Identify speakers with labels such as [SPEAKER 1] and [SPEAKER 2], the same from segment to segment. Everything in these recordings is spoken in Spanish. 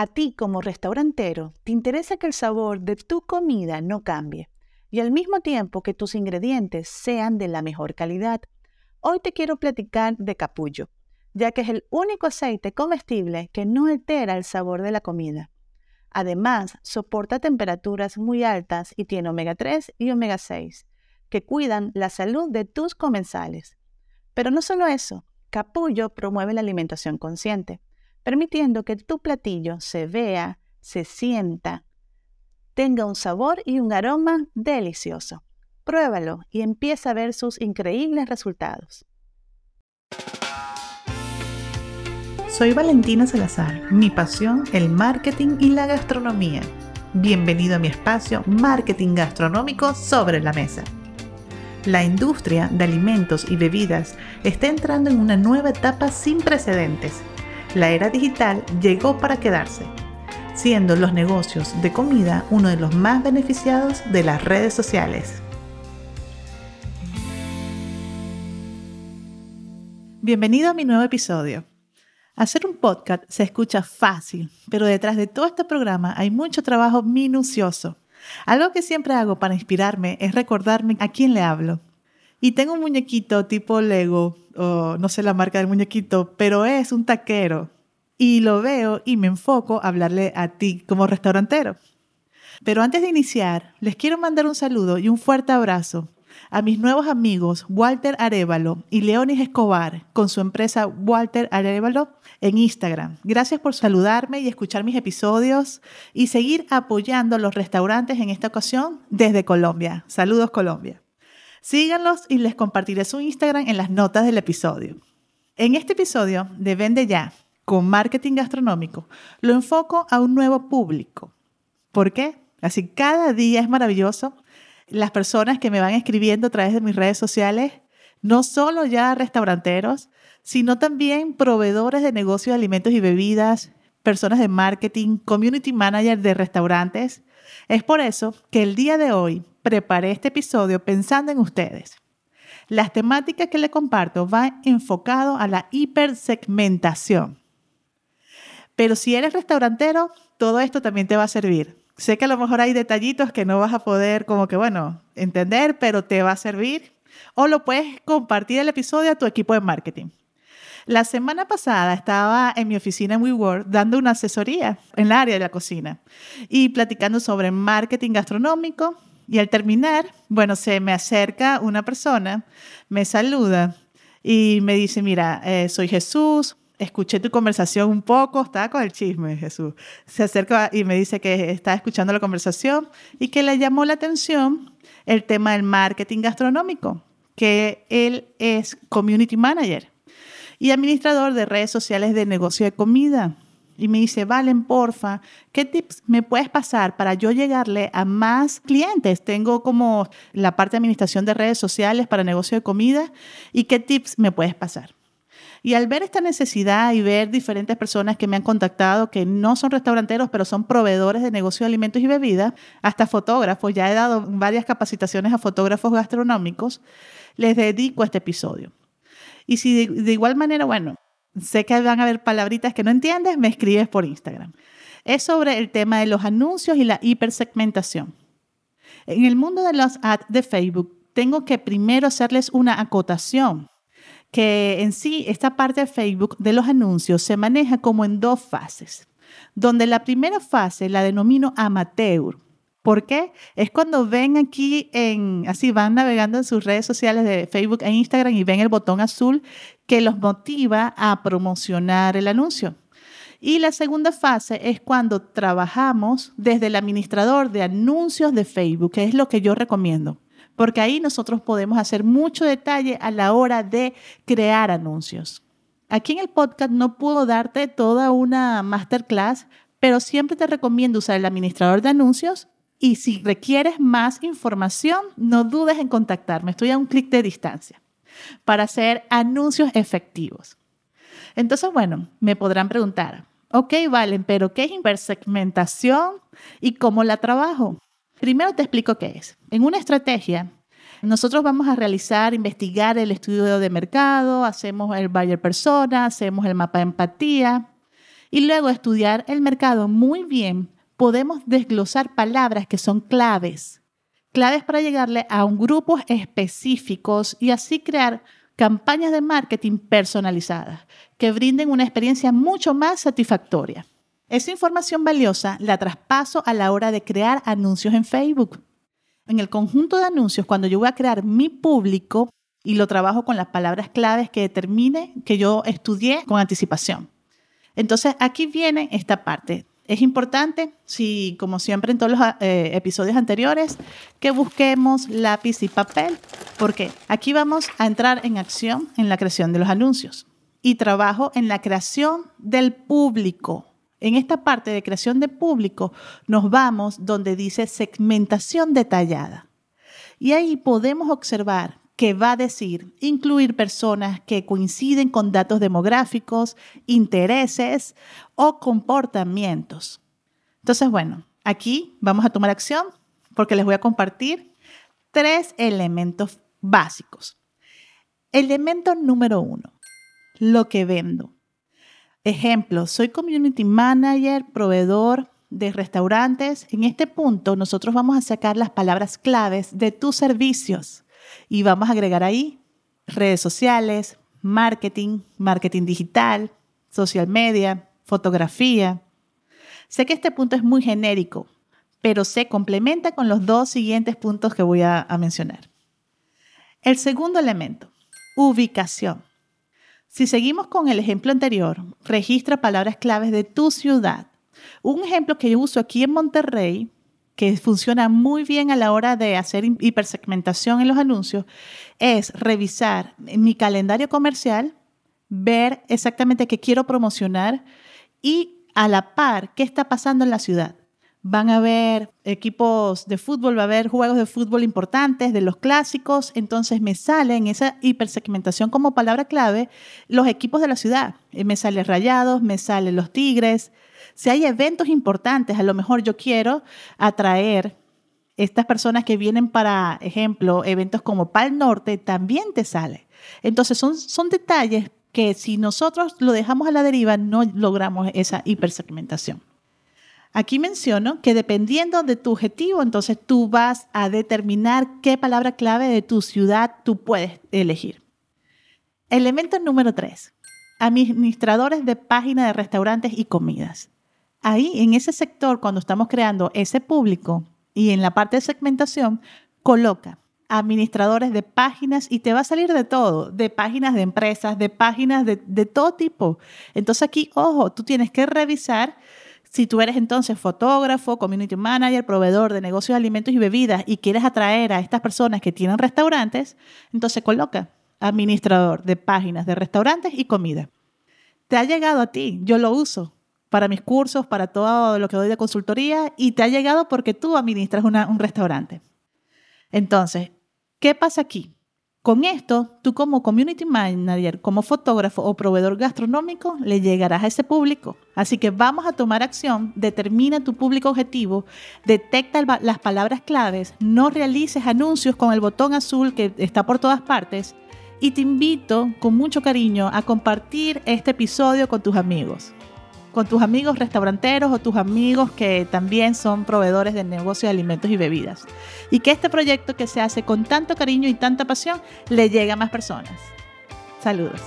[SPEAKER 1] A ti como restaurantero, te interesa que el sabor de tu comida no cambie y al mismo tiempo que tus ingredientes sean de la mejor calidad. Hoy te quiero platicar de capullo, ya que es el único aceite comestible que no altera el sabor de la comida. Además, soporta temperaturas muy altas y tiene omega 3 y omega 6, que cuidan la salud de tus comensales. Pero no solo eso, capullo promueve la alimentación consciente, permitiendo que tu platillo se vea, se sienta, tenga un sabor y un aroma delicioso. Pruébalo y empieza a ver sus increíbles resultados.
[SPEAKER 2] Soy Valentina Salazar, mi pasión el marketing y la gastronomía. Bienvenido a mi espacio Marketing Gastronómico sobre la Mesa. La industria de alimentos y bebidas está entrando en una nueva etapa sin precedentes. La era digital llegó para quedarse, siendo los negocios de comida uno de los más beneficiados de las redes sociales. Bienvenido a mi nuevo episodio. Hacer un podcast se escucha fácil, pero detrás de todo este programa hay mucho trabajo minucioso. Algo que siempre hago para inspirarme es recordarme a quién le hablo. Y tengo un muñequito tipo Lego, o no sé la marca del muñequito, pero es un taquero. Y lo veo y me enfoco a hablarle a ti como restaurantero. Pero antes de iniciar, les quiero mandar un saludo y un fuerte abrazo a mis nuevos amigos Walter Arevalo y Leonis Escobar con su empresa Walter Arevalo en Instagram. Gracias por saludarme y escuchar mis episodios y seguir apoyando a los restaurantes en esta ocasión desde Colombia. Saludos Colombia. Síganlos y les compartiré su Instagram en las notas del episodio. En este episodio de Vende Ya con marketing gastronómico, lo enfoco a un nuevo público. ¿Por qué? Así cada día es maravilloso las personas que me van escribiendo a través de mis redes sociales, no solo ya restauranteros, sino también proveedores de negocios de alimentos y bebidas, personas de marketing, community manager de restaurantes. Es por eso que el día de hoy preparé este episodio pensando en ustedes. Las temáticas que le comparto van enfocado a la hipersegmentación. Pero si eres restaurantero, todo esto también te va a servir. Sé que a lo mejor hay detallitos que no vas a poder como que, bueno, entender, pero te va a servir. O lo puedes compartir el episodio a tu equipo de marketing. La semana pasada estaba en mi oficina en WeWork dando una asesoría en el área de la cocina y platicando sobre marketing gastronómico. Y al terminar, bueno, se me acerca una persona, me saluda y me dice, mira, eh, soy Jesús, escuché tu conversación un poco, estaba con el chisme, Jesús. Se acerca y me dice que está escuchando la conversación y que le llamó la atención el tema del marketing gastronómico, que él es community manager y administrador de redes sociales de negocio de comida. Y me dice, Valen, porfa, ¿qué tips me puedes pasar para yo llegarle a más clientes? Tengo como la parte de administración de redes sociales para negocio de comida. ¿Y qué tips me puedes pasar? Y al ver esta necesidad y ver diferentes personas que me han contactado, que no son restauranteros, pero son proveedores de negocio de alimentos y bebidas, hasta fotógrafos, ya he dado varias capacitaciones a fotógrafos gastronómicos, les dedico este episodio. Y si de, igual manera, bueno, sé que van a haber palabritas que no entiendes, me escribes por Instagram. Es sobre el tema de los anuncios y la hipersegmentación. En el mundo de los ads de Facebook, tengo que primero hacerles una acotación que en sí esta parte de Facebook de los anuncios se maneja como en dos fases, donde la primera fase la denomino amateur. ¿Por qué? Es cuando ven aquí en, así van navegando en sus redes sociales de Facebook e Instagram y ven el botón azul que los motiva a promocionar el anuncio. Y la segunda fase es cuando trabajamos desde el administrador de anuncios de Facebook, que es lo que yo recomiendo porque ahí nosotros podemos hacer mucho detalle a la hora de crear anuncios. Aquí en el podcast no puedo darte toda una masterclass, pero siempre te recomiendo usar el administrador de anuncios y si requieres más información, no dudes en contactarme. Estoy a un clic de distancia para hacer anuncios efectivos. Entonces, bueno, me podrán preguntar, ok, Valen, pero ¿qué es hipersegmentación y cómo la trabajo? Primero te explico qué es. En una estrategia, nosotros vamos a realizar, investigar el estudio de mercado, hacemos el buyer persona, hacemos el mapa de empatía y luego estudiar el mercado muy bien, podemos desglosar palabras que son claves, claves para llegarle a un grupo específicos y así crear campañas de marketing personalizadas que brinden una experiencia mucho más satisfactoria. Esa información valiosa la traspaso a la hora de crear anuncios en Facebook. En el conjunto de anuncios, cuando yo voy a crear mi público y lo trabajo con las palabras claves que determine que yo estudié con anticipación. Entonces, aquí viene esta parte. Es importante, si como siempre en todos los eh, episodios anteriores, que busquemos lápiz y papel, porque aquí vamos a entrar en acción en la creación de los anuncios y trabajo en la creación del público. En esta parte de creación de público nos vamos donde dice segmentación detallada. Y ahí podemos observar que va a decir incluir personas que coinciden con datos demográficos, intereses o comportamientos. Entonces, bueno, aquí vamos a tomar acción porque les voy a compartir tres elementos básicos. Elemento número uno, lo que vendo. Ejemplo, soy community manager, proveedor de restaurantes. En este punto, nosotros vamos a sacar las palabras claves de tus servicios y vamos a agregar ahí redes sociales, marketing, marketing digital, social media, fotografía. Sé que este punto es muy genérico, pero se complementa con los dos siguientes puntos que voy a, mencionar. El segundo elemento, ubicación. Si seguimos con el ejemplo anterior, registra palabras claves de tu ciudad. Un ejemplo que yo uso aquí en Monterrey que funciona muy bien a la hora de hacer hipersegmentación en los anuncios, es revisar mi calendario comercial, ver exactamente qué quiero promocionar y a la par qué está pasando en la ciudad. Van a haber equipos de fútbol, va a haber juegos de fútbol importantes, de los clásicos, entonces me sale en esa hipersegmentación como palabra clave los equipos de la ciudad. Eh, me sale Rayados, me salen los Tigres, si hay eventos importantes, a lo mejor yo quiero atraer estas personas que vienen para, ejemplo, eventos como Pal Norte, también te sale. Entonces son, son detalles que si nosotros lo dejamos a la deriva, no logramos esa hipersegmentación. Aquí menciono que dependiendo de tu objetivo, entonces tú vas a determinar qué palabra clave de tu ciudad tú puedes elegir. Elemento número tres, administradores de páginas de restaurantes y comidas ahí en ese sector, cuando estamos creando ese público y en la parte de segmentación, coloca administradores de páginas y te va a salir de todo, de páginas de empresas, de páginas de, todo tipo. Entonces aquí, ojo, tú tienes que revisar si tú eres entonces fotógrafo, community manager, proveedor de negocios de alimentos y bebidas y quieres atraer a estas personas que tienen restaurantes, entonces coloca administrador de páginas de restaurantes y comida. Te ha llegado a ti, yo lo uso para mis cursos, para todo lo que doy de consultoría y te ha llegado porque tú administras un restaurante. Entonces, ¿qué pasa aquí? Con esto, tú como community manager, como fotógrafo o proveedor gastronómico, le llegarás a ese público. Así que vamos a tomar acción, determina tu público objetivo, detecta las palabras claves, no realices anuncios con el botón azul que está por todas partes y te invito con mucho cariño a compartir este episodio con tus amigos con tus amigos restauranteros o tus amigos que también son proveedores de negocio de alimentos y bebidas. Y que este proyecto que se hace con tanto cariño y tanta pasión le llegue a más personas. Saludos.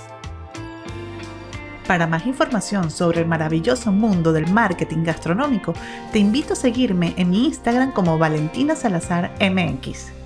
[SPEAKER 1] Para más información sobre el maravilloso mundo del marketing gastronómico, te invito a seguirme en mi Instagram como Valentina Salazar MX.